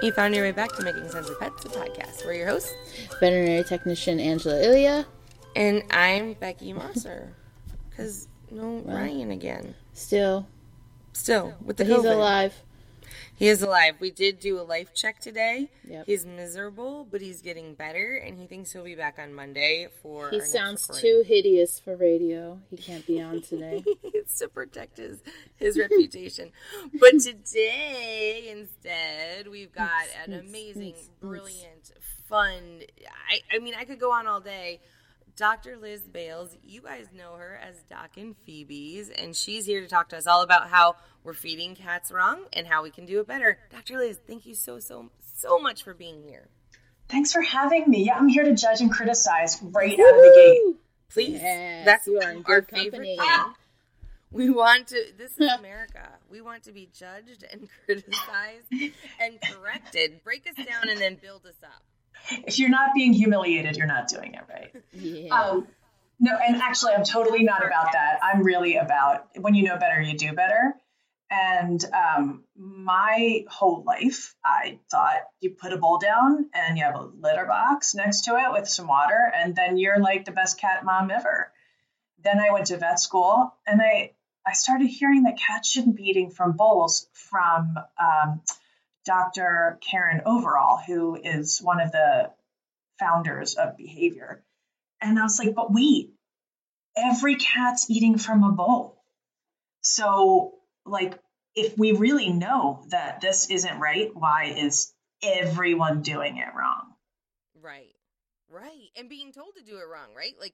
You found your way back to Making Sense of Pets, a podcast. We're your hosts, veterinary technician Angela Ilya. And I'm Becky Mosser. Because no well, Ryan again. Still. Still, with the He's alive. He is alive. We did do a life check today. Yep. He's miserable, but he's getting better, and he thinks he'll be back on Monday for. He sounds too hideous for radio. He can't be on today. it's to protect his his reputation. But today, instead, we've got an amazing, brilliant, fun. I I mean, I could go on all day Dr. Liz Bales. You guys know her as Doc and Phoebe's, and she's here to talk to us all about how we're feeding cats wrong and how we can do it better. Dr. Liz, thank you so, so, so much for being here. Thanks for having me. Yeah, I'm here to judge and criticize right Woo! out of the gate. Please. Yes, That's you are in our favorite thing. We want to, this is America. We want to be judged and criticized and corrected. Break us down and then build us up if you're not being humiliated, you're not doing it right. Yeah. Um, no, and actually, I'm totally not about that. I'm really about when you know better, you do better. And um, my whole life, I thought you put a bowl down and you have a litter box next to it with some water, and then you're like the best cat mom ever. Then I went to vet school, and I I started hearing that cats shouldn't be eating from bowls from um, Dr. Karen Overall, who is one of the founders of behavior. And I was like, but wait, every cat's eating from a bowl. So, like, if we really know that this isn't right, why is everyone doing it wrong? Right, right. And being told to do it wrong, right? Like,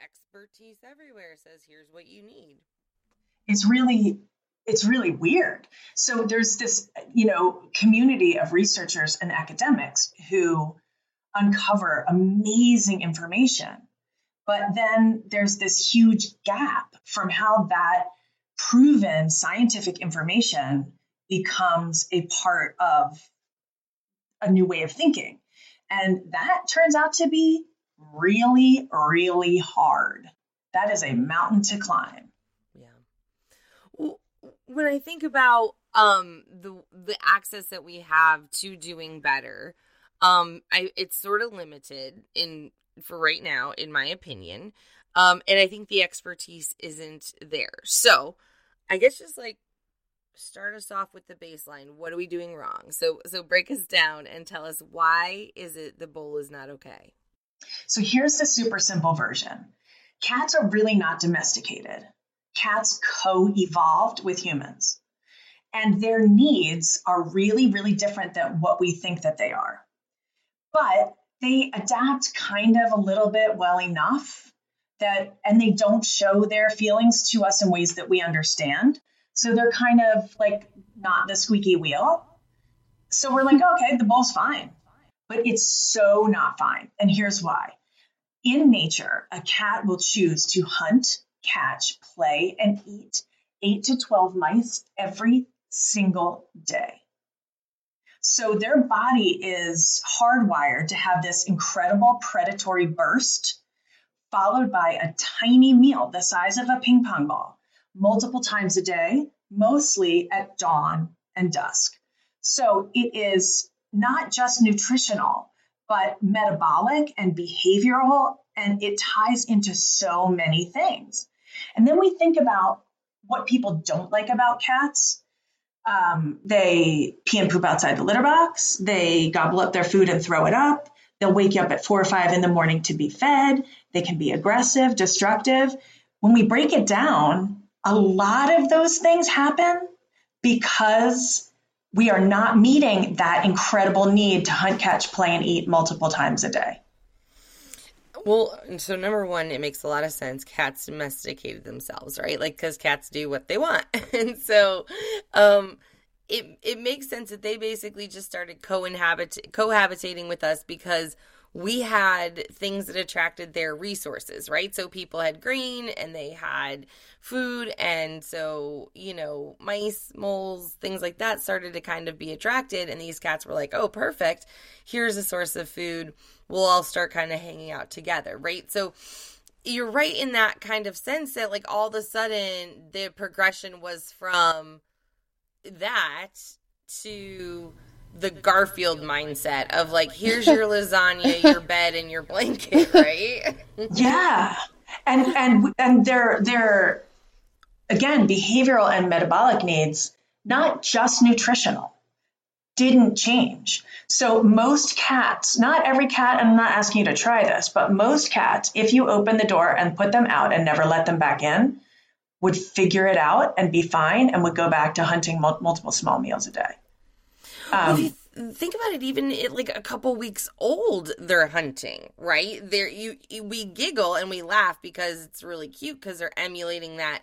expertise everywhere says, here's what you need. It's really it's really weird. So there's this, you know, community of researchers and academics who uncover amazing information. But then there's this huge gap from how that proven scientific information becomes a part of a new way of thinking. And that turns out to be really, really hard. That is a mountain to climb when I think about um the the access that we have to doing better, um I it's sort of limited in for right now in my opinion. Um and I think the expertise isn't there. So, I guess just like start us off with the baseline. What are we doing wrong? So so break us down and tell us why is it the bowl is not okay? So here's the super simple version. Cats are really not domesticated cats co evolved with humans. And their needs are really, really different than what we think that they are. But they adapt kind of a little bit well enough that, and they don't show their feelings to us in ways that we understand. So they're kind of like not the squeaky wheel. So we're like, mm-hmm. okay, the bowl's fine. But it's so not fine. And here's why. In nature, a cat will choose to hunt catch, play, and eat 8 to 12 mice every single day. So their body is hardwired to have this incredible predatory burst, followed by a tiny meal the size of a ping pong ball, multiple times a day, mostly at dawn and dusk. So it is not just nutritional, but metabolic and behavioral, and it ties into so many things. And then we think about what people don't like about cats. Um, they pee and poop outside the litter box. They gobble up their food and throw it up. They'll wake you up at four or five in the morning to be fed. They can be aggressive, destructive. When we break it down, a lot of those things happen because we are not meeting that incredible need to hunt, catch, play, and eat multiple times a day. Well, so number one, it makes a lot of sense. Cats domesticated themselves, right? Like, because cats do what they want. and so, um, it, it makes sense that they basically just started co-inhabit cohabitating with us because we had things that attracted their resources, right? So people had green and they had food. And so, you know, mice, moles, things like that started to kind of be attracted. And these cats were like, oh, perfect. Here's a source of food. We'll all start kind of hanging out together, right? So you're right in that kind of sense that like all of a sudden the progression was from that to the Garfield mindset of like, here's your lasagna, your bed, and your blanket, right? yeah, and and and they're they're again behavioral and metabolic needs, not just nutritional, didn't change. So most cats, not every cat, I'm not asking you to try this, but most cats, if you open the door and put them out and never let them back in, would figure it out and be fine and would go back to hunting multiple small meals a day. Um, well, think about it, even at like a couple weeks old, they're hunting, right? There, you we giggle and we laugh because it's really cute because they're emulating that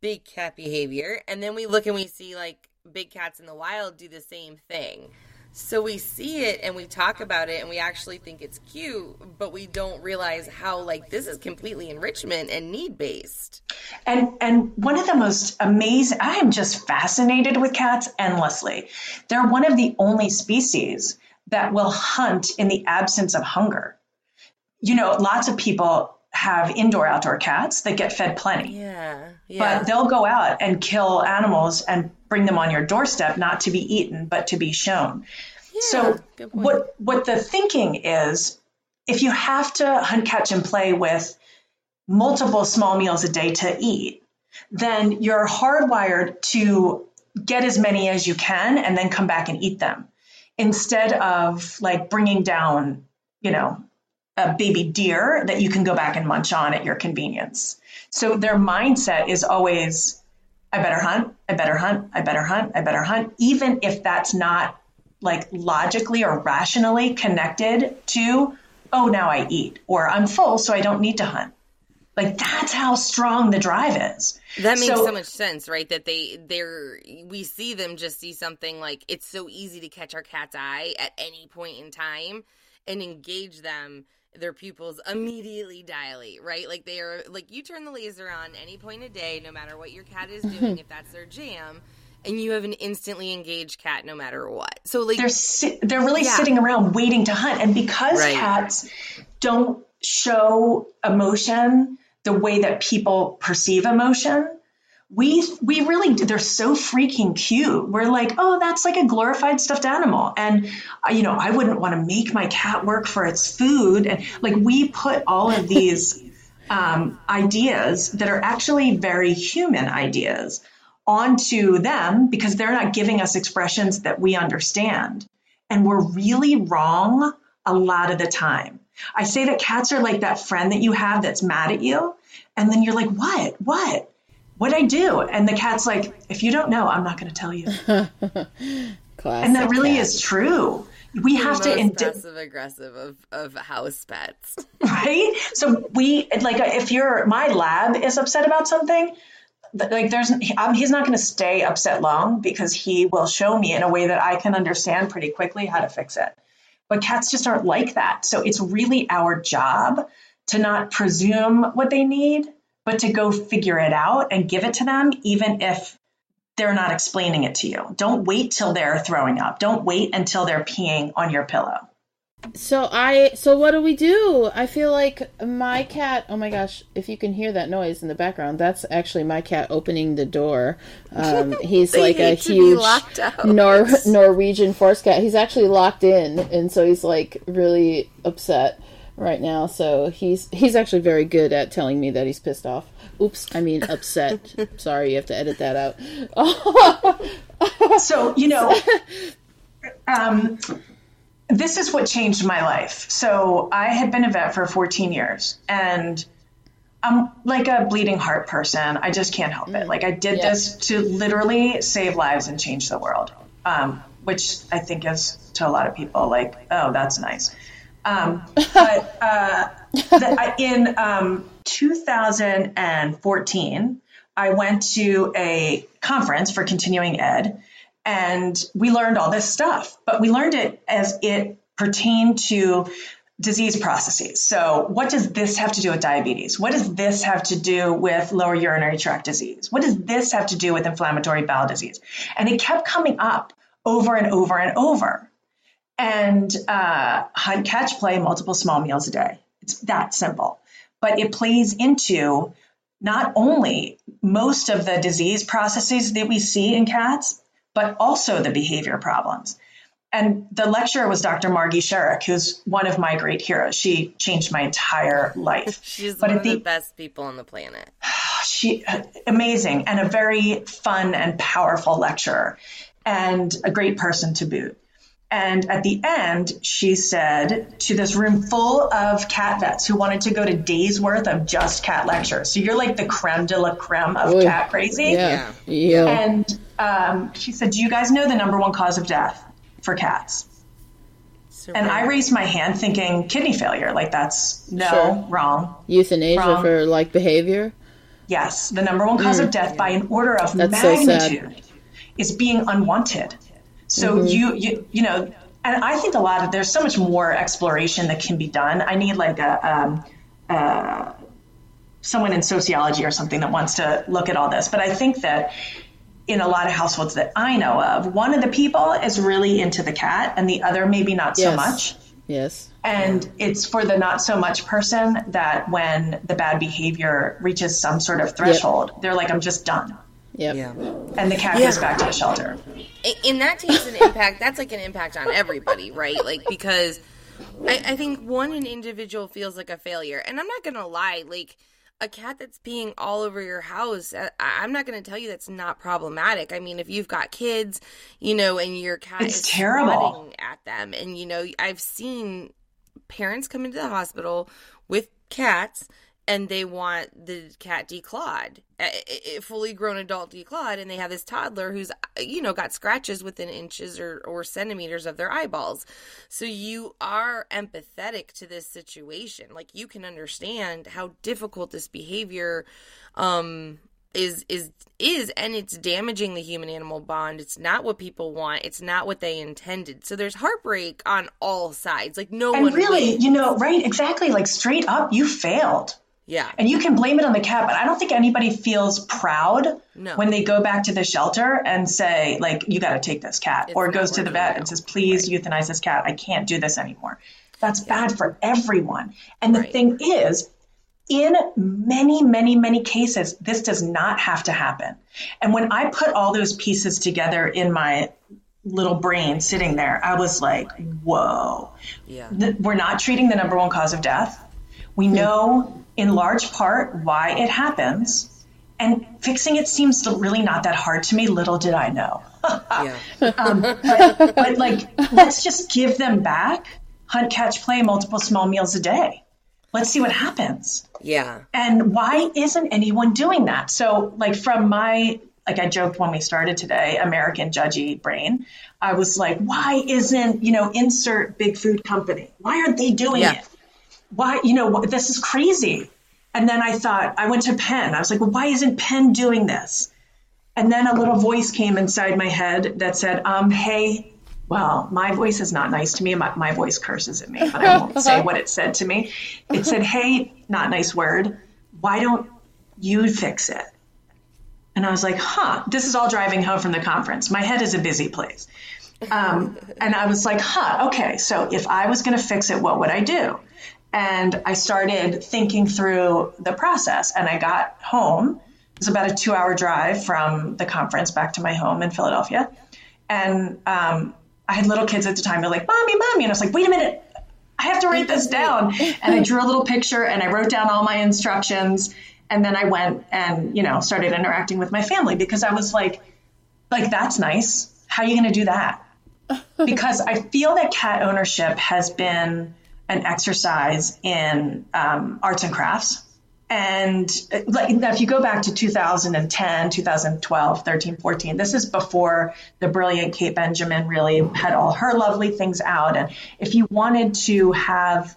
big cat behavior, and then we look and we see like big cats in the wild do the same thing. So we see it and we talk about it and we actually think it's cute, but we don't realize how like this is completely enrichment and need based. And and one of the most amazing I am just fascinated with cats endlessly. They're one of the only species that will hunt in the absence of hunger. You know, lots of people have indoor outdoor cats that get fed plenty. Yeah, yeah. But they'll go out and kill animals and bring them on your doorstep not to be eaten but to be shown. Yeah, so what what the thinking is if you have to hunt catch and play with multiple small meals a day to eat, then you're hardwired to get as many as you can and then come back and eat them instead of like bringing down, you know, a baby deer that you can go back and munch on at your convenience. So their mindset is always, I better hunt, I better hunt, I better hunt, I better hunt, even if that's not like logically or rationally connected to, oh, now I eat, or I'm full, so I don't need to hunt. Like that's how strong the drive is. That makes so, so, much sense, right? That they they're we see them just see something like it's so easy to catch our cat's eye at any point in time and engage them their pupils immediately dilate, right? Like they are like you turn the laser on any point of day, no matter what your cat is doing, mm-hmm. if that's their jam, and you have an instantly engaged cat no matter what. So like they're si- they're really yeah. sitting around waiting to hunt, and because right. cats don't show emotion the way that people perceive emotion, we we really they're so freaking cute. We're like, oh, that's like a glorified stuffed animal, and uh, you know, I wouldn't want to make my cat work for its food, and like we put all of these um, ideas that are actually very human ideas onto them because they're not giving us expressions that we understand, and we're really wrong a lot of the time. I say that cats are like that friend that you have that's mad at you, and then you're like, what, what? What I do? And the cat's like, if you don't know, I'm not going to tell you. and that really cat. is true. We the have to ind- passive aggressive of, of house pets, right? So we like if you're my lab is upset about something, like there's um, he's not going to stay upset long because he will show me in a way that I can understand pretty quickly how to fix it. But cats just aren't like that. So it's really our job to not presume what they need but to go figure it out and give it to them, even if they're not explaining it to you. Don't wait till they're throwing up. Don't wait until they're peeing on your pillow. So I so what do we do? I feel like my cat. Oh my gosh! If you can hear that noise in the background, that's actually my cat opening the door. Um, he's like a huge Nor- Norwegian forest cat. He's actually locked in, and so he's like really upset right now. So he's he's actually very good at telling me that he's pissed off. Oops, I mean upset. Sorry, you have to edit that out. so you know, um, this is what changed my life. So I had been a vet for 14 years, and I'm like a bleeding heart person. I just can't help it. Like I did yeah. this to literally save lives and change the world, um, which I think is to a lot of people like, oh, that's nice. Um, but uh, the, in um, 2014, I went to a conference for continuing ed, and we learned all this stuff. But we learned it as it pertained to disease processes. So, what does this have to do with diabetes? What does this have to do with lower urinary tract disease? What does this have to do with inflammatory bowel disease? And it kept coming up over and over and over and uh, hunt, catch, play multiple small meals a day. It's that simple. but it plays into not only most of the disease processes that we see in cats, but also the behavior problems. And the lecturer was Dr. Margie Scherk, who's one of my great heroes. She changed my entire life. She's but one of the, the best people on the planet. She amazing and a very fun and powerful lecturer and a great person to boot. And at the end, she said to this room full of cat vets who wanted to go to days worth of just cat lectures. So you're like the creme de la creme of Oy. cat crazy. Yeah. yeah. And um, she said, Do you guys know the number one cause of death for cats? and I raised my hand thinking kidney failure. Like that's no, sure. wrong. Euthanasia wrong. for like behavior? Yes. The number one cause mm. of death by an order of that's magnitude so is being unwanted. So mm-hmm. you, you, you know, and I think a lot of there's so much more exploration that can be done. I need like a, um, uh, someone in sociology or something that wants to look at all this. But I think that in a lot of households that I know of, one of the people is really into the cat and the other maybe not yes. so much. Yes. And it's for the not so much person that when the bad behavior reaches some sort of threshold, yep. they're like, I'm just done. Yep. Yeah. And the cat yeah. goes back to the shelter. And that takes an impact. That's like an impact on everybody, right? Like, because I, I think one, an individual feels like a failure. And I'm not going to lie, like, a cat that's peeing all over your house, uh, I, am not going to tell you that's not problematic. I mean, if you've got kids, you know, and your cat it's is terrible at them, and you know, I've seen parents come into the hospital with cats and they want the cat declawed, a, fully grown adult declawed, and they have this toddler who's you know got scratches within inches or, or centimeters of their eyeballs. So you are empathetic to this situation, like you can understand how difficult this behavior um, is is is and it's damaging the human animal bond. It's not what people want. It's not what they intended. So there's heartbreak on all sides. Like no and one really wins. you know right exactly. Like straight up you failed yeah. And you can blame it on the cat, but I don't think anybody feels proud no. when they go back to the shelter and say, like, you got to take this cat, it's or goes to the vet now. and says, please right. euthanize this cat. I can't do this anymore. That's yeah. bad for everyone. And the right. thing is, in many, many, many cases, this does not have to happen. And when I put all those pieces together in my little brain sitting there, I was like, whoa. Yeah. We're not treating the number one cause of death. We hmm. know in large part why it happens. And fixing it seems really not that hard to me. Little did I know. um, but, but, like, let's just give them back hunt, catch, play, multiple small meals a day. Let's see what happens. Yeah. And why isn't anyone doing that? So, like, from my, like, I joked when we started today, American judgy brain, I was like, why isn't, you know, insert big food company? Why aren't they doing yeah. it? Why, you know, this is crazy. And then I thought, I went to Penn. I was like, well, why isn't Penn doing this? And then a little voice came inside my head that said, um, hey, well, my voice is not nice to me. My, my voice curses at me, but I won't say what it said to me. It said, hey, not nice word. Why don't you fix it? And I was like, huh, this is all driving home from the conference. My head is a busy place. Um, and I was like, huh, okay, so if I was going to fix it, what would I do? And I started thinking through the process. And I got home. It was about a two hour drive from the conference back to my home in Philadelphia. And um, I had little kids at the time. They're like, Mommy, Mommy. And I was like, wait a minute. I have to write this down. And I drew a little picture and I wrote down all my instructions. And then I went and, you know, started interacting with my family because I was like, like, that's nice. How are you going to do that? Because I feel that cat ownership has been an exercise in um, arts and crafts. And like, if you go back to 2010, 2012, 13, 14, this is before the brilliant Kate Benjamin really had all her lovely things out. And if you wanted to have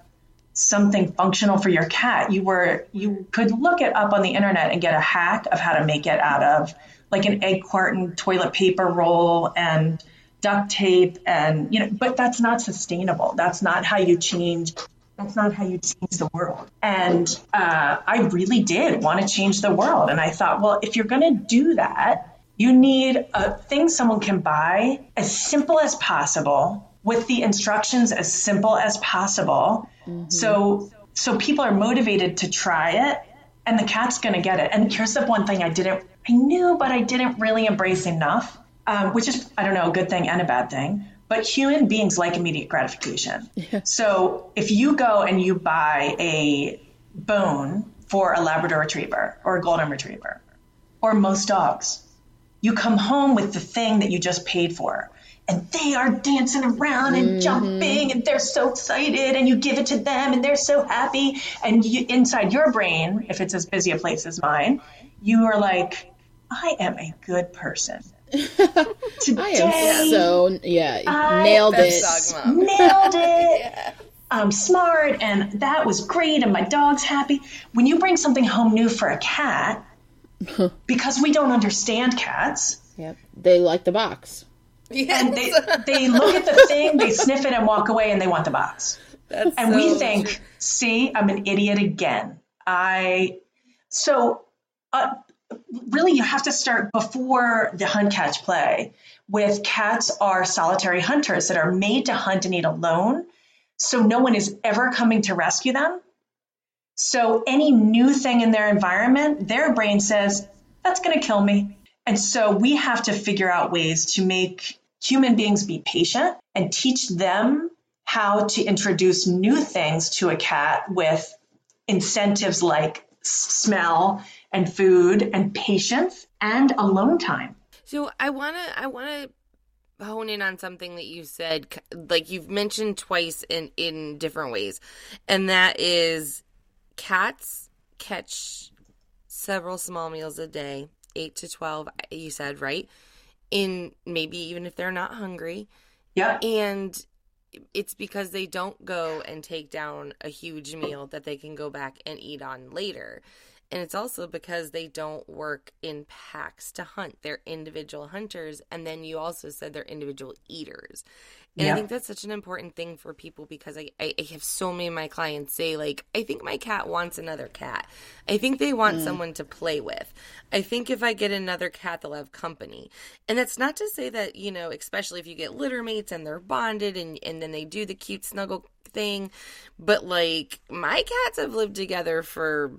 something functional for your cat, you were you could look it up on the internet and get a hack of how to make it out of like an egg carton toilet paper roll and duct tape and you know but that's not sustainable. That's not how you change that's not how you change the world. And uh, i really did want to change the world. And i thought well if you're going to do that you need a thing someone can buy as simple as possible with the instructions as simple as possible. Mm-hmm. so so people are motivated to try it, and the cat's going to get it. And here's the one thing I didn't, I knew, but I didn't really embrace enough, um, which is, I don't know, a good thing and a bad thing. But human beings like immediate gratification. Yeah. So if you go and you buy a bone for a Labrador retriever or a golden retriever, or most dogs, you come home with the thing that you just paid for and they are dancing around and mm-hmm. jumping and they're so excited and you give it to them and they're so happy and you, inside your brain if it's as busy a place as mine you are like i am a good person Today, I am so yeah I nailed it nailed it yeah. I'm smart and that was great and my dog's happy when you bring something home new for a cat because we don't understand cats yep they like the box Yes. And they, they look at the thing, they sniff it and walk away and they want the box. That's and so we think, see, I'm an idiot again. I, so uh, really you have to start before the hunt catch play with cats are solitary hunters that are made to hunt and eat alone. So no one is ever coming to rescue them. So any new thing in their environment, their brain says, that's going to kill me. And so we have to figure out ways to make human beings be patient and teach them how to introduce new things to a cat with incentives like smell and food and patience and alone time. So I want to I want to hone in on something that you said like you've mentioned twice in in different ways. And that is cats catch several small meals a day, 8 to 12 you said, right? in maybe even if they're not hungry. Yeah. And it's because they don't go and take down a huge meal that they can go back and eat on later. And it's also because they don't work in packs to hunt. They're individual hunters. And then you also said they're individual eaters. And yeah. I think that's such an important thing for people because I, I, have so many of my clients say, like, I think my cat wants another cat. I think they want mm. someone to play with. I think if I get another cat, they'll have company. And that's not to say that, you know, especially if you get litter mates and they're bonded and, and then they do the cute snuggle thing. But, like, my cats have lived together for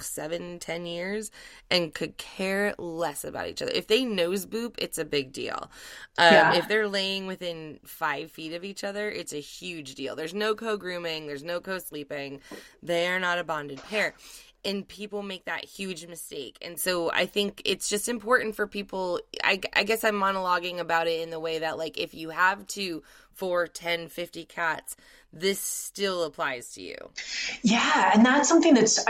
seven, ten years and could care less about each other. If they nose boop, it's a big deal. Um, yeah. If they're laying within five feet of each other, it's a huge deal. There's no co grooming, there's no co sleeping. They are not a bonded pair and people make that huge mistake. And so I think it's just important for people. I, I, guess I'm monologuing about it in the way that, like, if you have two, four, 10, 50 cats, this still applies to you. Yeah. And that's something that's,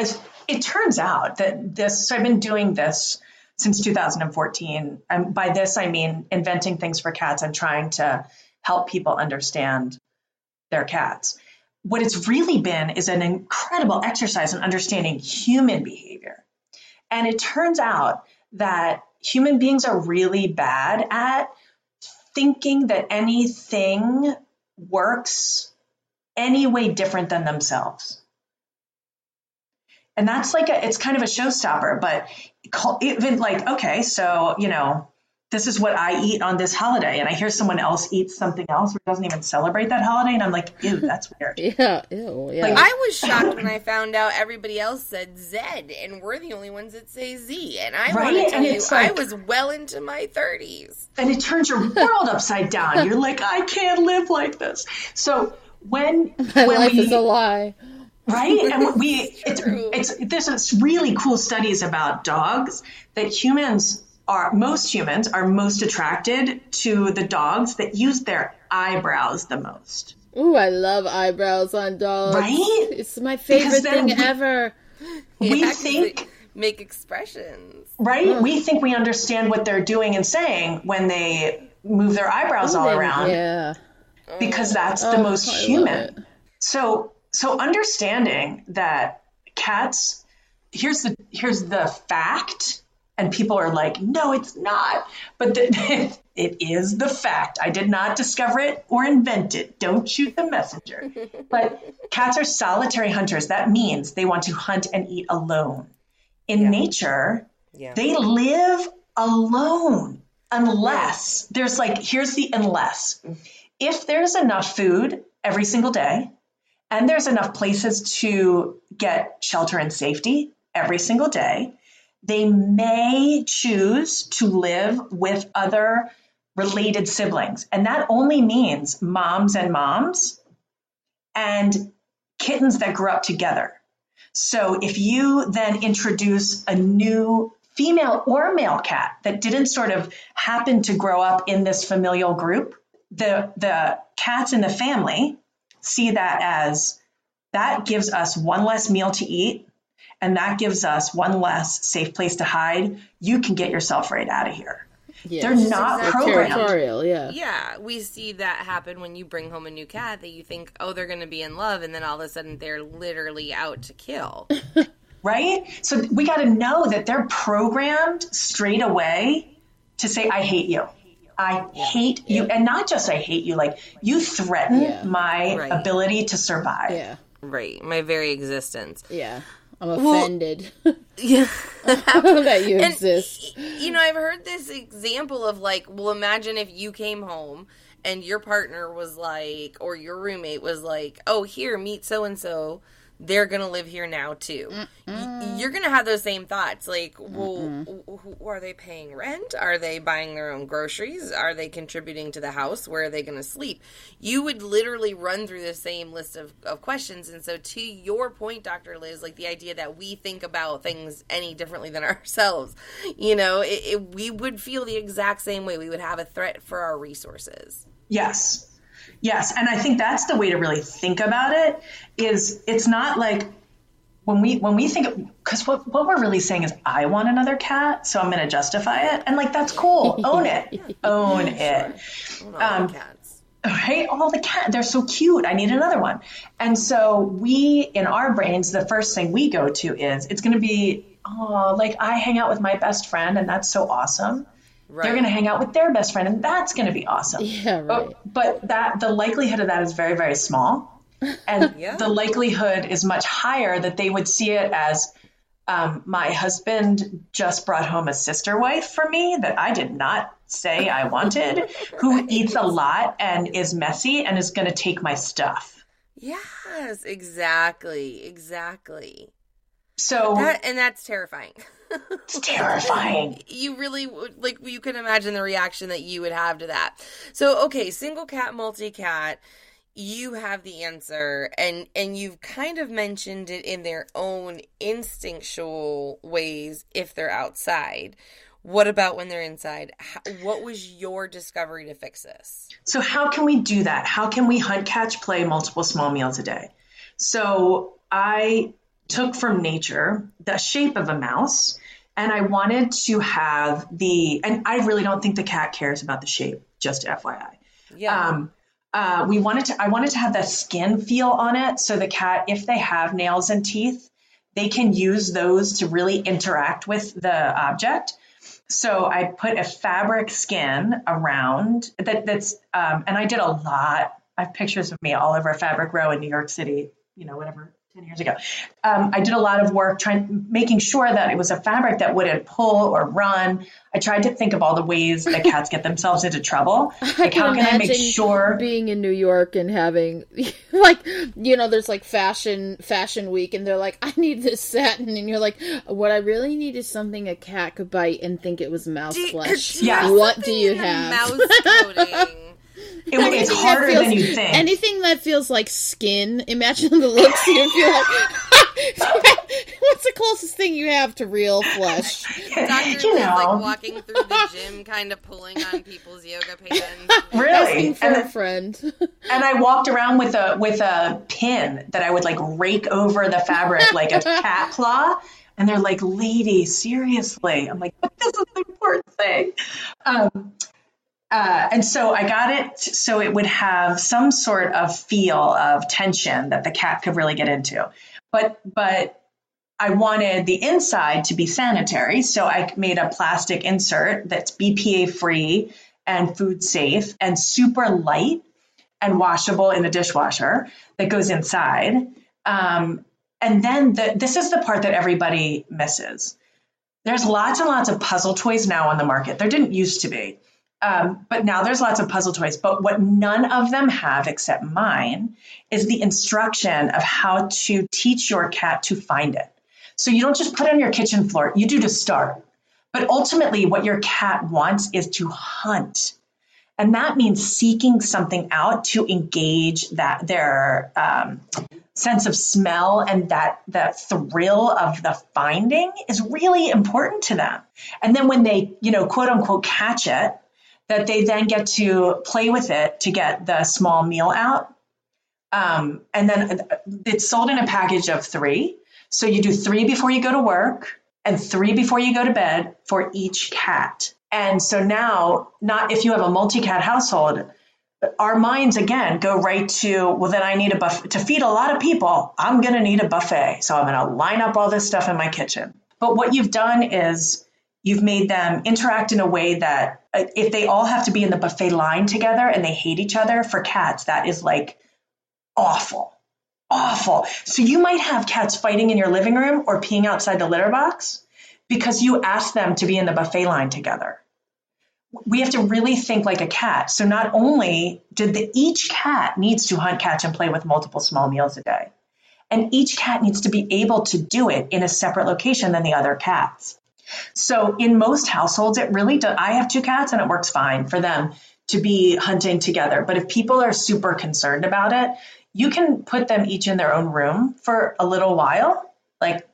it turns out that this, so I've been doing this since 2014. And by this, I mean inventing things for cats and trying to help people understand their cats what it's really been is an incredible exercise in understanding human behavior. And it turns out that human beings are really bad at thinking that anything works any way different than themselves. And that's like a, it's kind of a showstopper, but even like, okay, so, you know, this is what I eat on this holiday. And I hear someone else eat something else or doesn't even celebrate that holiday. And I'm like, ew, that's weird. yeah, ew, yeah. Like, I was shocked when I found out everybody else said Z and we're the only ones that say Z. And I right? want to tell you, like, I was well into my 30s. And it turns your world upside down. You're like, I can't live like this. So when, my when life we, is a lie right and we it's, it's there's really cool studies about dogs that humans are most humans are most attracted to the dogs that use their eyebrows the most. Ooh, I love eyebrows on dogs. Right? It's my favorite thing we, ever. We yeah, think make expressions. Right? Oh. We think we understand what they're doing and saying when they move their eyebrows all around. Yeah. Because that's oh, the most human. So so understanding that cats here's the here's the fact and people are like, no, it's not. But the, it is the fact. I did not discover it or invent it. Don't shoot the messenger. but cats are solitary hunters. That means they want to hunt and eat alone. In yeah. nature, yeah. they live alone unless there's like, here's the unless. If there's enough food every single day and there's enough places to get shelter and safety every single day. They may choose to live with other related siblings. And that only means moms and moms and kittens that grew up together. So if you then introduce a new female or male cat that didn't sort of happen to grow up in this familial group, the the cats in the family see that as that gives us one less meal to eat and that gives us one less safe place to hide. You can get yourself right out of here. Yes. They're not exactly. programmed. Territorial, yeah. Yeah, we see that happen when you bring home a new cat that you think, oh, they're going to be in love, and then all of a sudden they're literally out to kill. right? So we got to know that they're programmed straight away to say, I hate you. I yeah. hate you. And not just I hate you, like you threaten yeah. my right. ability to survive. Yeah. Right. My very existence. Yeah. I'm offended. Well, yeah, that you and, exist. You know, I've heard this example of like, well, imagine if you came home and your partner was like, or your roommate was like, oh, here, meet so and so they're gonna live here now too. Mm-mm. You're gonna have those same thoughts, like, well, who, are they paying rent? Are they buying their own groceries? Are they contributing to the house? Where are they gonna sleep? You would literally run through the same list of, of questions. And so, to your point, Dr. Liz, like the idea that we think about things any differently than ourselves, you know, it, it, we would feel the exact same way. We would have a threat for our resources. Yes, Yes, and I think that's the way to really think about it. Is it's not like when we when we think because what what we're really saying is I want another cat, so I'm going to justify it, and like that's cool. Own it, own it. Um, cats. Right, all the cat, they're so cute. I need another one. And so we, in our brains, the first thing we go to is it's going to be, oh, like I hang out with my best friend, and that's so awesome. Right. They're going to hang out with their best friend, and that's going to be awesome. Yeah, right. But, but that the likelihood of that is very, very small, and yeah. the likelihood is much higher that they would see it as um, my husband just brought home a sister wife for me that I did not say I wanted, who eats a lot and is messy and is going to take my stuff. Yes, exactly, exactly. So that, and that's terrifying. It's terrifying. You really like you can imagine the reaction that you would have to that. So okay, single cat, multi cat, you have the answer and and you've kind of mentioned it in their own instinctual ways if they're outside. What about when they're inside? what was your discovery to fix this? So how can we do that? How can we hunt, catch, play multiple small meals a day? So I took from nature the shape of a mouse and I wanted to have the, and I really don't think the cat cares about the shape, just FYI. Yeah. Um, uh, we wanted to, I wanted to have the skin feel on it. So the cat, if they have nails and teeth, they can use those to really interact with the object. So I put a fabric skin around that. That's um, and I did a lot. I have pictures of me all over Fabric Row in New York City. You know, whatever 10 years ago. Um, I did a lot of work trying, making sure that it was a fabric that wouldn't pull or run. I tried to think of all the ways that cats get themselves into trouble. Like, how can I make sure being in New York and having, like, you know, there's like fashion, fashion week, and they're like, I need this satin, and you're like, what I really need is something a cat could bite and think it was mouse do, flesh. Yeah. What do you have? Mouse coating. It, it's harder feels, than you think. Anything that feels like skin, imagine the looks you feel like. What's the closest thing you have to real flesh? Doctor you know. like walking through the gym, kind of pulling on people's yoga pants. Really, asking for and, a friend. and I walked around with a with a pin that I would like rake over the fabric like a cat claw. And they're like, "Lady, seriously." I'm like, "But this is the important thing." Um, uh, and so I got it so it would have some sort of feel of tension that the cat could really get into. But but I wanted the inside to be sanitary, so I made a plastic insert that's BPA free and food safe and super light and washable in the dishwasher that goes inside. Um, and then the, this is the part that everybody misses. There's lots and lots of puzzle toys now on the market. There didn't used to be Um, but now there's lots of puzzle toys. But what none of them have, except mine, is the instruction of how to teach your cat to find it. So you don't just put it on your kitchen floor, you do to start. But ultimately, what your cat wants is to hunt. And that means seeking something out to engage that their um, sense of smell and that that thrill of the finding is really important to them. And then when they, you know, quote unquote catch it, that they then get to play with it to get the small meal out. Um, and then it's sold in a package of three. So you do three before you go to work and three before you go to bed for each cat. And so now, not if you have a multi cat household, our minds again go right to, well, then I need a buffet to feed a lot of people. I'm going to need a buffet. So I'm going to line up all this stuff in my kitchen. But what you've done is you've made them interact in a way that uh, Uh, if they all have to be in the buffet line together and they hate each other for cats, that is like awful. Awful. So you might have cats fighting in your living room or peeing outside the litter box because you asked them to be in the buffet line together we have to really think like a cat. So not only did the each cat needs to hunt, catch, and play with multiple small meals a day, and each cat needs to be able to do it in a separate location than the other cats. So in most households, it really does. I have two cats, and it works fine for them to be hunting together. But if people are super concerned about it, you can put them each in their own room for a little while, like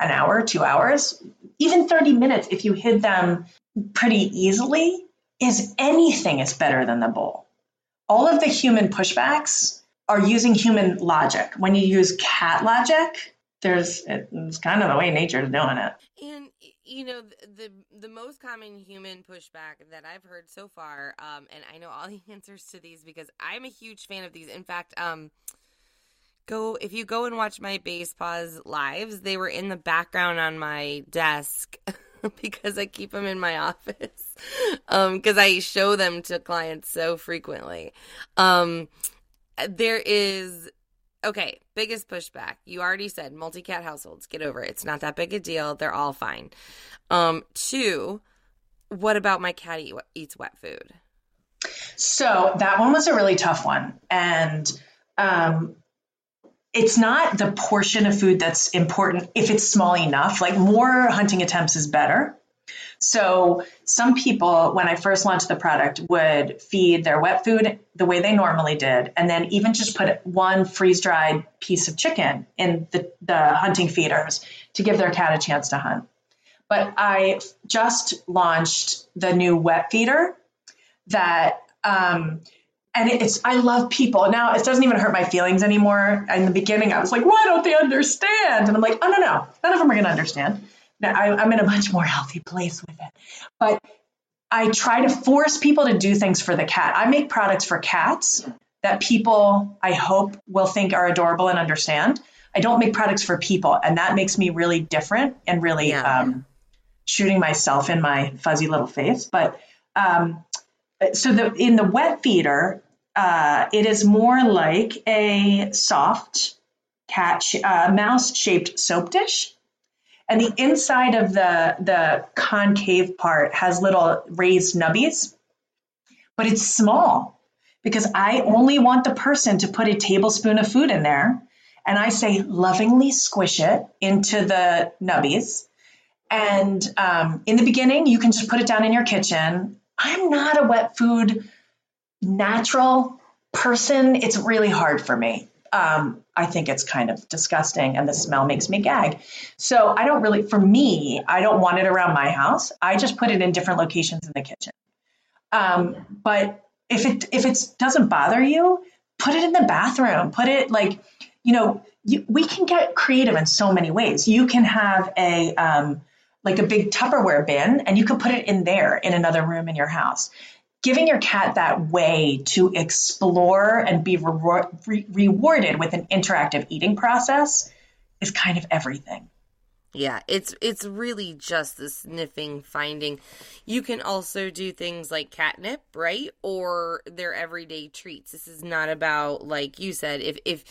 an hour, two hours, even 30 minutes if you hid them pretty easily is anything is better than the bowl. All of the human pushbacks are using human logic. When you use cat logic, there's it's kind of the way nature's doing it. And you know the the most common human pushback that I've heard so far, um, and I know all the answers to these because I'm a huge fan of these. In fact, um, go if you go and watch my Basepaws lives, they were in the background on my desk. because I keep them in my office because um, I show them to clients so frequently. Um, there is okay, biggest pushback. You already said multi cat households. Get over it. It's not that big a deal. They're all fine. Um, two, what about my cat eat, eats wet food? So that one was a really tough one, and um, it's not the portion of food that's important if it's small enough. Like more hunting attempts is better. So some people, when I first launched the product, would feed their wet food the way they normally did, and then even just put one freeze dried piece of chicken in the, the hunting feeders to give their cat a chance to hunt. But I just launched the new wet feeder that um, and it's I love people. Now it doesn't even hurt my feelings anymore. In the beginning, I was like, why don't they understand? And I'm like, oh no, no, none of them are going to understand. Now I, I'm in a much more healthy place with it. But I try to force people to do things for the cat. I make products for cats that people I hope will think are adorable and understand. I don't make products for people, and that makes me really different and really yeah. um, shooting myself in my fuzzy little face. But um, so the in the wet feeder, uh, it is more like a soft cat sh- uh, mouse shaped soap dish. And the inside of the, the concave part has little raised nubbies, but it's small because I only want the person to put a tablespoon of food in there. And I say lovingly squish it into the nubbies. And um, in the beginning, you can just put it down in your kitchen. I'm not a wet food natural person, it's really hard for me. Um, I think it's kind of disgusting and the smell makes me gag. So I don't really, for me, I don't want it around my house. I just put it in different locations in the kitchen. Um, but if it if it doesn't bother you, put it in the bathroom. Put it like, you know, you, we can get creative in so many ways. You can have a um, like a big Tupperware bin, and you can put it in there in another room in your house giving your cat that way to explore and be re- re- rewarded with an interactive eating process is kind of everything. Yeah, it's it's really just the sniffing finding. You can also do things like catnip, right? Or their everyday treats. This is not about like you said if if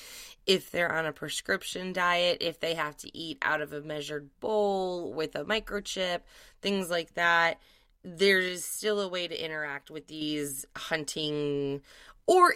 if they're on a prescription diet, if they have to eat out of a measured bowl with a microchip, things like that there's still a way to interact with these hunting or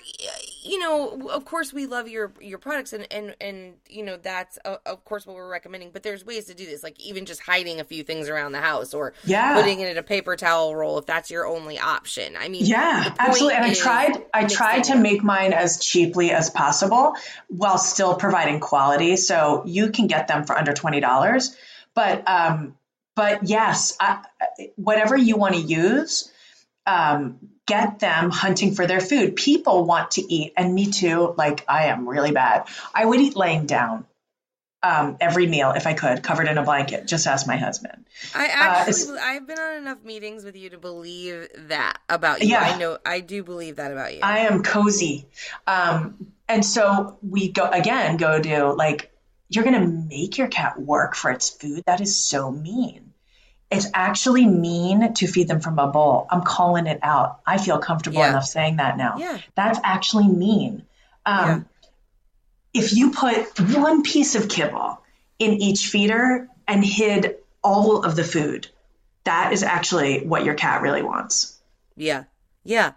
you know of course we love your your products and and and you know that's uh, of course what we're recommending but there's ways to do this like even just hiding a few things around the house or yeah. putting it in a paper towel roll if that's your only option. I mean yeah absolutely. And i tried i tried to make mine as cheaply as possible while still providing quality. So you can get them for under $20 but um but yes I, whatever you want to use um, get them hunting for their food. People want to eat, and me too. Like I am really bad. I would eat laying down um, every meal if I could, covered in a blanket. Just ask my husband. I uh, actually, uh, I've been on enough meetings with you to believe that about you. Yeah, I know, I do believe that about you. I am cozy, um, and so we go again. Go to like you're going to make your cat work for its food. That is so mean. It's actually mean to feed them from a bowl. I'm calling it out. I feel comfortable yeah. enough saying that now. Yeah. That's actually mean. Um, yeah. If you put one piece of kibble in each feeder and hid all of the food, that is actually what your cat really wants. Yeah. Yeah.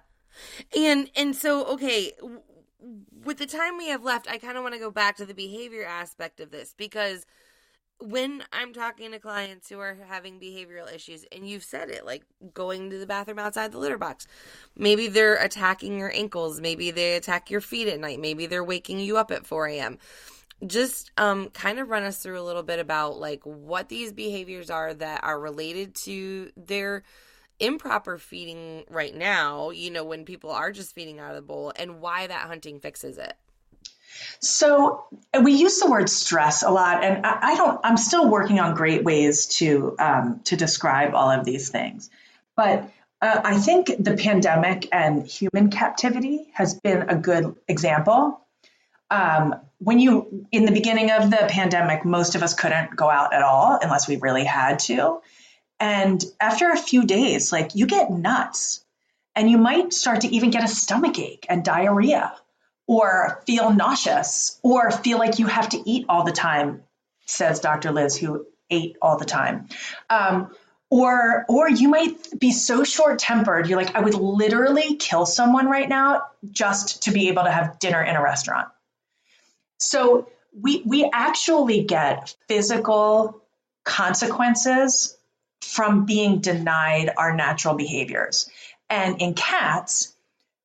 And and so okay, with the time we have left, I kind of want to go back to the behavior aspect of this because when I'm talking to clients who are having behavioral issues, and you've said it, like going to the bathroom outside the litter box, maybe they're attacking your ankles, maybe they attack your feet at night, maybe they're waking you up at 4 a.m. Just um, kind of run us through a little bit about like what these behaviors are that are related to their improper feeding right now, you know, when people are just feeding out of the bowl, and why that hunting fixes it. So we use the word stress a lot, and I, I don't. I'm still working on great ways to um, to describe all of these things, but uh, I think the pandemic and human captivity has been a good example. Um, when you in the beginning of the pandemic, most of us couldn't go out at all unless we really had to, and after a few days, like you get nuts, and you might start to even get a stomach ache and diarrhea or feel nauseous or feel like you have to eat all the time, says Dr. Liz, who ate all the time. Um, or or you might be so short tempered you're like i would literally kill someone right now just to be able to have dinner in a restaurant so we we actually get physical consequences from being denied our natural behaviors and in cats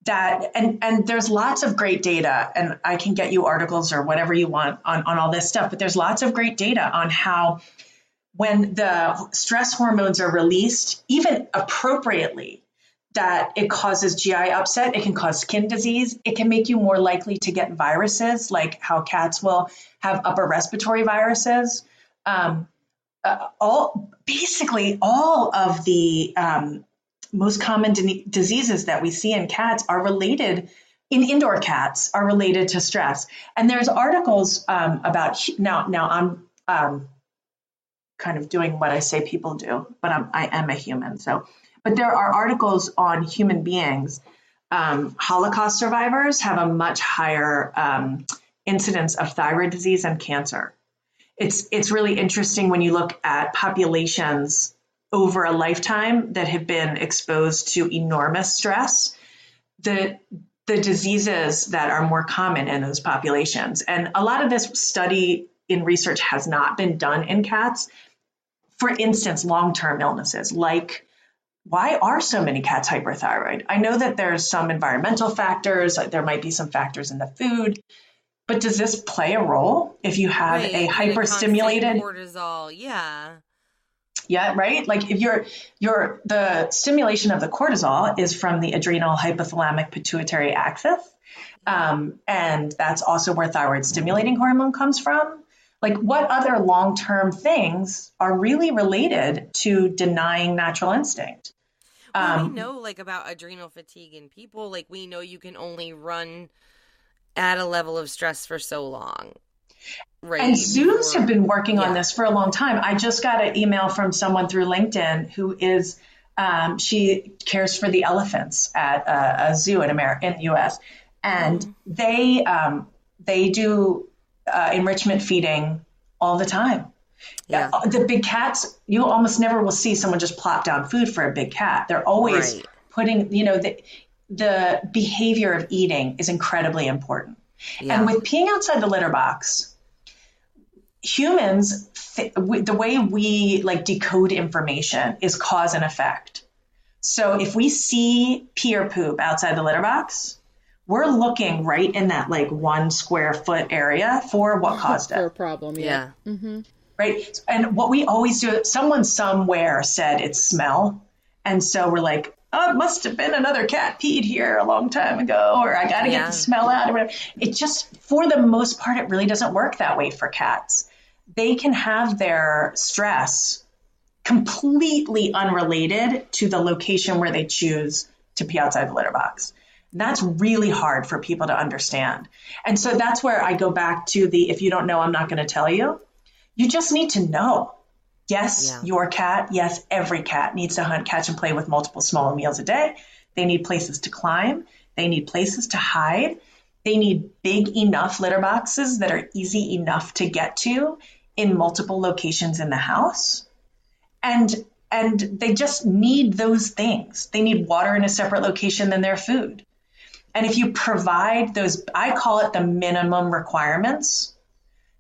that and and there's lots of great data and i can get you articles or whatever you want on, on all this stuff but there's lots of great data on how when the stress hormones are released even appropriately that it causes gi upset it can cause skin disease it can make you more likely to get viruses like how cats will have upper respiratory viruses. Um, uh, all basically all of the um, most common di- diseases that we see in cats are related in indoor cats are related to stress. And there's articles um, about now. Now I'm um, kind of doing what I say people do, but I'm, I am a human. So, but there are articles on human beings. Um, Holocaust survivors have a much higher um, incidence of thyroid disease and cancer. It's it's really interesting when you look at populations over a lifetime that have been exposed to enormous stress, the the diseases that are more common in those populations. And a lot of this study in research has not been done in cats. For instance, long-term illnesses like why are so many cats hyperthyroid? I know that there's some environmental factors, there might be some factors in the food, but does this play a role if you have right, a hyperstimulated cortisol? Yeah. Yeah, right. Like if you're you're the stimulation of the cortisol is from the adrenal hypothalamic pituitary axis, um, and that's also where thyroid stimulating hormone comes from. Like what other long term things are really related to denying natural instinct? Well, um, we know like about adrenal fatigue in people. Like we know you can only run at a level of stress for so long. Right. And zoos have been working yeah. on this for a long time. I just got an email from someone through LinkedIn who is um, she cares for the elephants at a, a zoo in America in the U.S. and mm-hmm. they um, they do uh, enrichment feeding all the time. Yeah. Uh, the big cats, you almost never will see someone just plop down food for a big cat. They're always right. putting, you know, the, the behavior of eating is incredibly important. Yeah. And with peeing outside the litter box, humans, the way we like decode information is cause and effect. So if we see pee or poop outside the litter box, we're looking right in that like one square foot area for what caused it. A problem, yeah. yeah. Mm-hmm. Right. And what we always do, someone somewhere said it's smell. And so we're like, oh, it must have been another cat peed here a long time ago, or I got to yeah. get the smell out, or whatever. It just, for the most part, it really doesn't work that way for cats. They can have their stress completely unrelated to the location where they choose to pee outside the litter box. That's really hard for people to understand. And so that's where I go back to the if you don't know, I'm not going to tell you. You just need to know. Yes, yeah. your cat, yes, every cat needs to hunt, catch, and play with multiple small meals a day. They need places to climb, they need places to hide. They need big enough litter boxes that are easy enough to get to in multiple locations in the house and and they just need those things. They need water in a separate location than their food. And if you provide those, I call it the minimum requirements,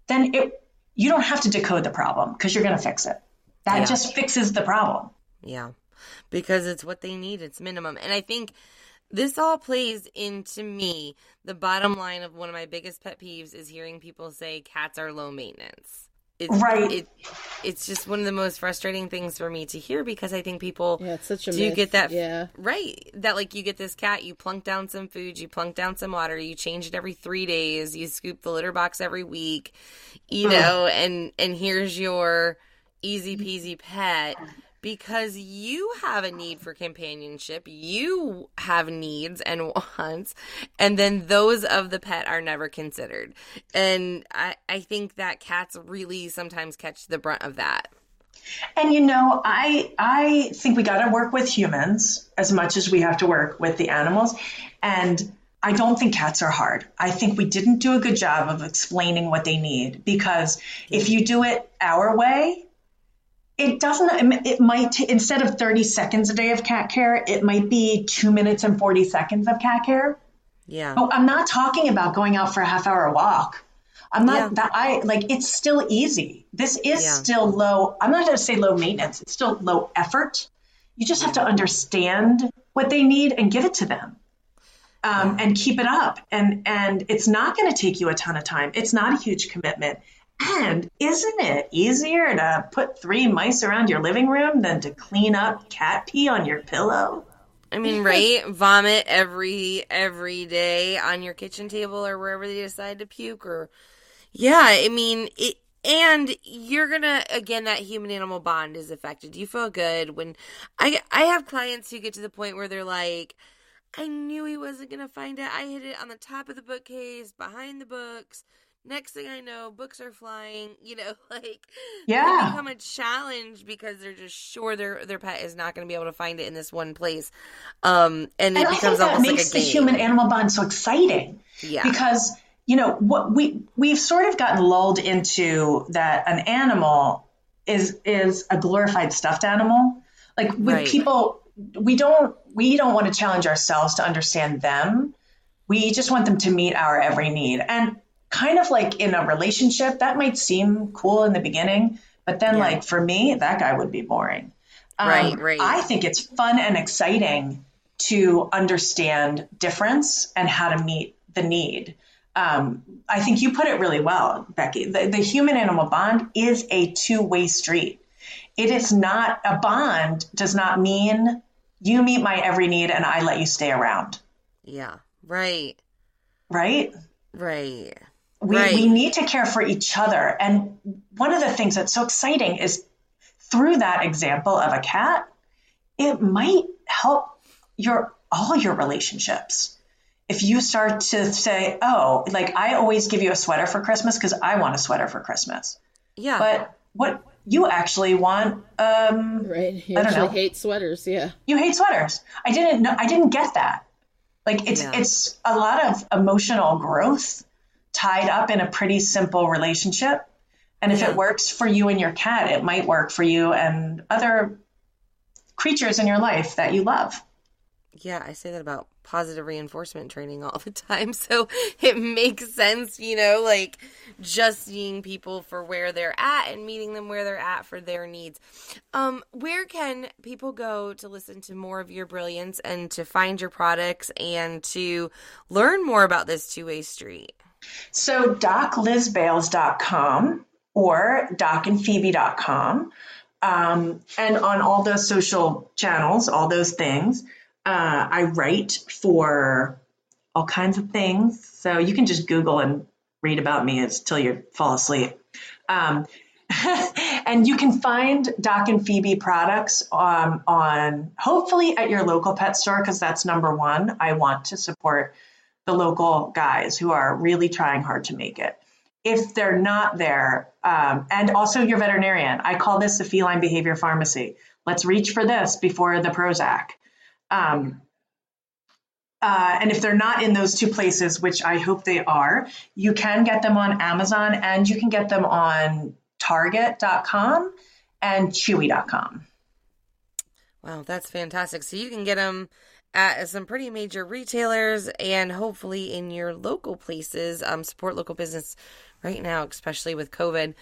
then it you don't have to decode the problem because you're going to fix it. That yeah. just fixes the problem. Yeah, because it's what they need. It's minimum, and I think this all plays into me. The bottom line of one of my biggest pet peeves is hearing people say cats are low maintenance it's, right. It, it's just one of the most frustrating things for me to hear because I think people yeah, it's such a do myth. get that yeah. right that like you get this cat, you plunk down some food, you plunk down some water, you change it every three days, you scoop the litter box every week, you know, and and here's your easy peasy pet because you have a need for companionship, you have needs and wants, and then those of the pet are never considered. And I, I think that cats really sometimes catch the brunt of that. And you know, I I think we got to work with humans as much as we have to work with the animals. And I don't think cats are hard. I think we didn't do a good job of explaining what they need because if you do it our way, it doesn't it might instead of 30 seconds a day of cat care it might be two minutes and 40 seconds of cat care. Yeah. But i'm not talking about going out for a half hour walk. I'm not yeah. that i like it's still easy. This is yeah. still low i'm not going to say low maintenance it's still low effort. You just have to understand what they need and give it to them. Um, and keep it up. And and it's not going to take you a ton of time. It's not a huge commitment and isn't it easier to put three mice around your living room than to clean up cat pee on your pillow? I mean, right? Vomit every every day on your kitchen table or wherever they decide to puke or Yeah, I mean, it and you're gonna again that human animal bond is affected. Do you feel good when I I have clients who get to the point where they're like I knew he wasn't gonna find it. I hid it on the top of the bookcase, behind the books next thing I know, books are flying. You know, like yeah, become a challenge because they're just sure their their pet is not going to be able to find it in this one place. Um, and, and it I becomes almost like a game. the human animal bond so exciting. Yeah, because you know what we we've sort of gotten lulled into that an animal is is a glorified stuffed animal. Like with right. people, we don't we don't want to challenge ourselves to understand them. We just want them to meet our every need. And kind of like in a relationship, that might seem cool in the beginning, but then, yeah. like, for me, that guy would be boring. Um, right, right. I think it's fun and exciting to understand difference and how to meet the need. Um, I think you put it really well, Becky. The, the human animal bond is a two way street. It is not a bond, does not mean you meet my every need and I let you stay around. Yeah, right. Right? Right. We, right. we need to care for each other. And one of the things that's so exciting is through that example of a cat, it might help your all your relationships. If you start to say, "Oh, like I always give you a sweater for Christmas because I want a sweater for Christmas," yeah, but what you actually want, um, right? You I don't know. Hate sweaters, yeah. You hate sweaters. I didn't know. I didn't get that. Like it's yeah. it's a lot of emotional growth tied up in a pretty simple relationship And if yeah. it works for you and your cat, it might work for you and other creatures in your life that you love. Yeah, I say that about positive reinforcement training all the time. So it makes sense, you know, like just seeing people for where they're at and meeting them where they're at for their needs. Um, where can people go to listen to more of your brilliance and to find your products and to learn more about this two way street? So, doclizbales.com or docandphoebe.com. Um, and on all those social channels, all those things. Uh, I write for all kinds of things. So you can just Google and read about me until you fall asleep. Um, and you can find Doc and Phoebe products um, on hopefully at your local pet store because that's number one. I want to support the local guys who are really trying hard to make it. If they're not there, um, and also your veterinarian, I call this the feline behavior pharmacy. Let's reach for this before the Prozac. Um, uh, and if they're not in those two places, which I hope they are, you can get them on Amazon and you can get them on Target.com and Chewy.com. Wow, that's fantastic. So you can get them at some pretty major retailers and hopefully in your local places. Um, support local business right now, especially with COVID.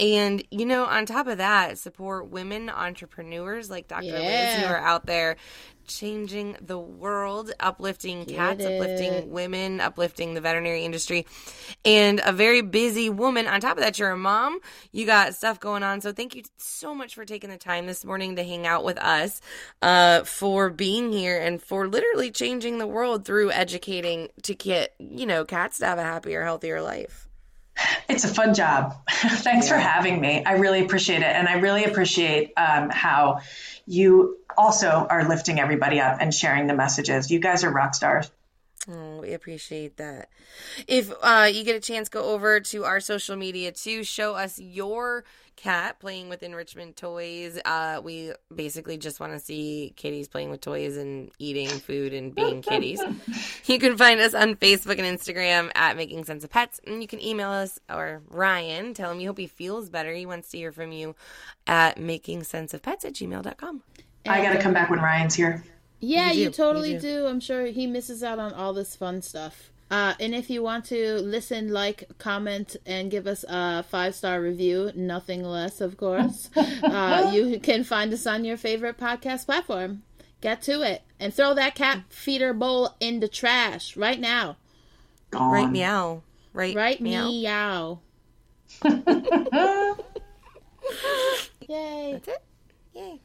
And, you know, on top of that, support women entrepreneurs like Dr. Yeah. Liz who are out there changing the world, uplifting Get cats, it. uplifting women, uplifting the veterinary industry, and a very busy woman. On top of that, you're a mom. You got stuff going on. So thank you so much for taking the time this morning to hang out with us, uh, for being here and for literally changing the world through educating to get, you know, cats to have a happier, healthier life. It's a fun job. Thanks yeah. for having me. I really appreciate it. And I really appreciate um, how you also are lifting everybody up and sharing the messages. You guys are rock stars. Oh, we appreciate that. If uh, you get a chance, go over to our social media to show us your cat playing with enrichment toys. Uh, we basically just want to see kitties playing with toys and eating food and being kitties. You can find us on Facebook and Instagram at Making Sense of Pets. And you can email us or Ryan, tell him you hope he feels better. He wants to hear from you at making sense of pets at gmail.com. I got to come back when Ryan's here. Yeah, you, you totally you do. do. I'm sure he misses out on all this fun stuff. Uh, and if you want to listen, like, comment, and give us a five star review, nothing less, of course, uh, you can find us on your favorite podcast platform. Get to it and throw that cat feeder bowl in the trash right now. Gone. Right meow. Right, right meow. meow. Yay. That's it. Yay.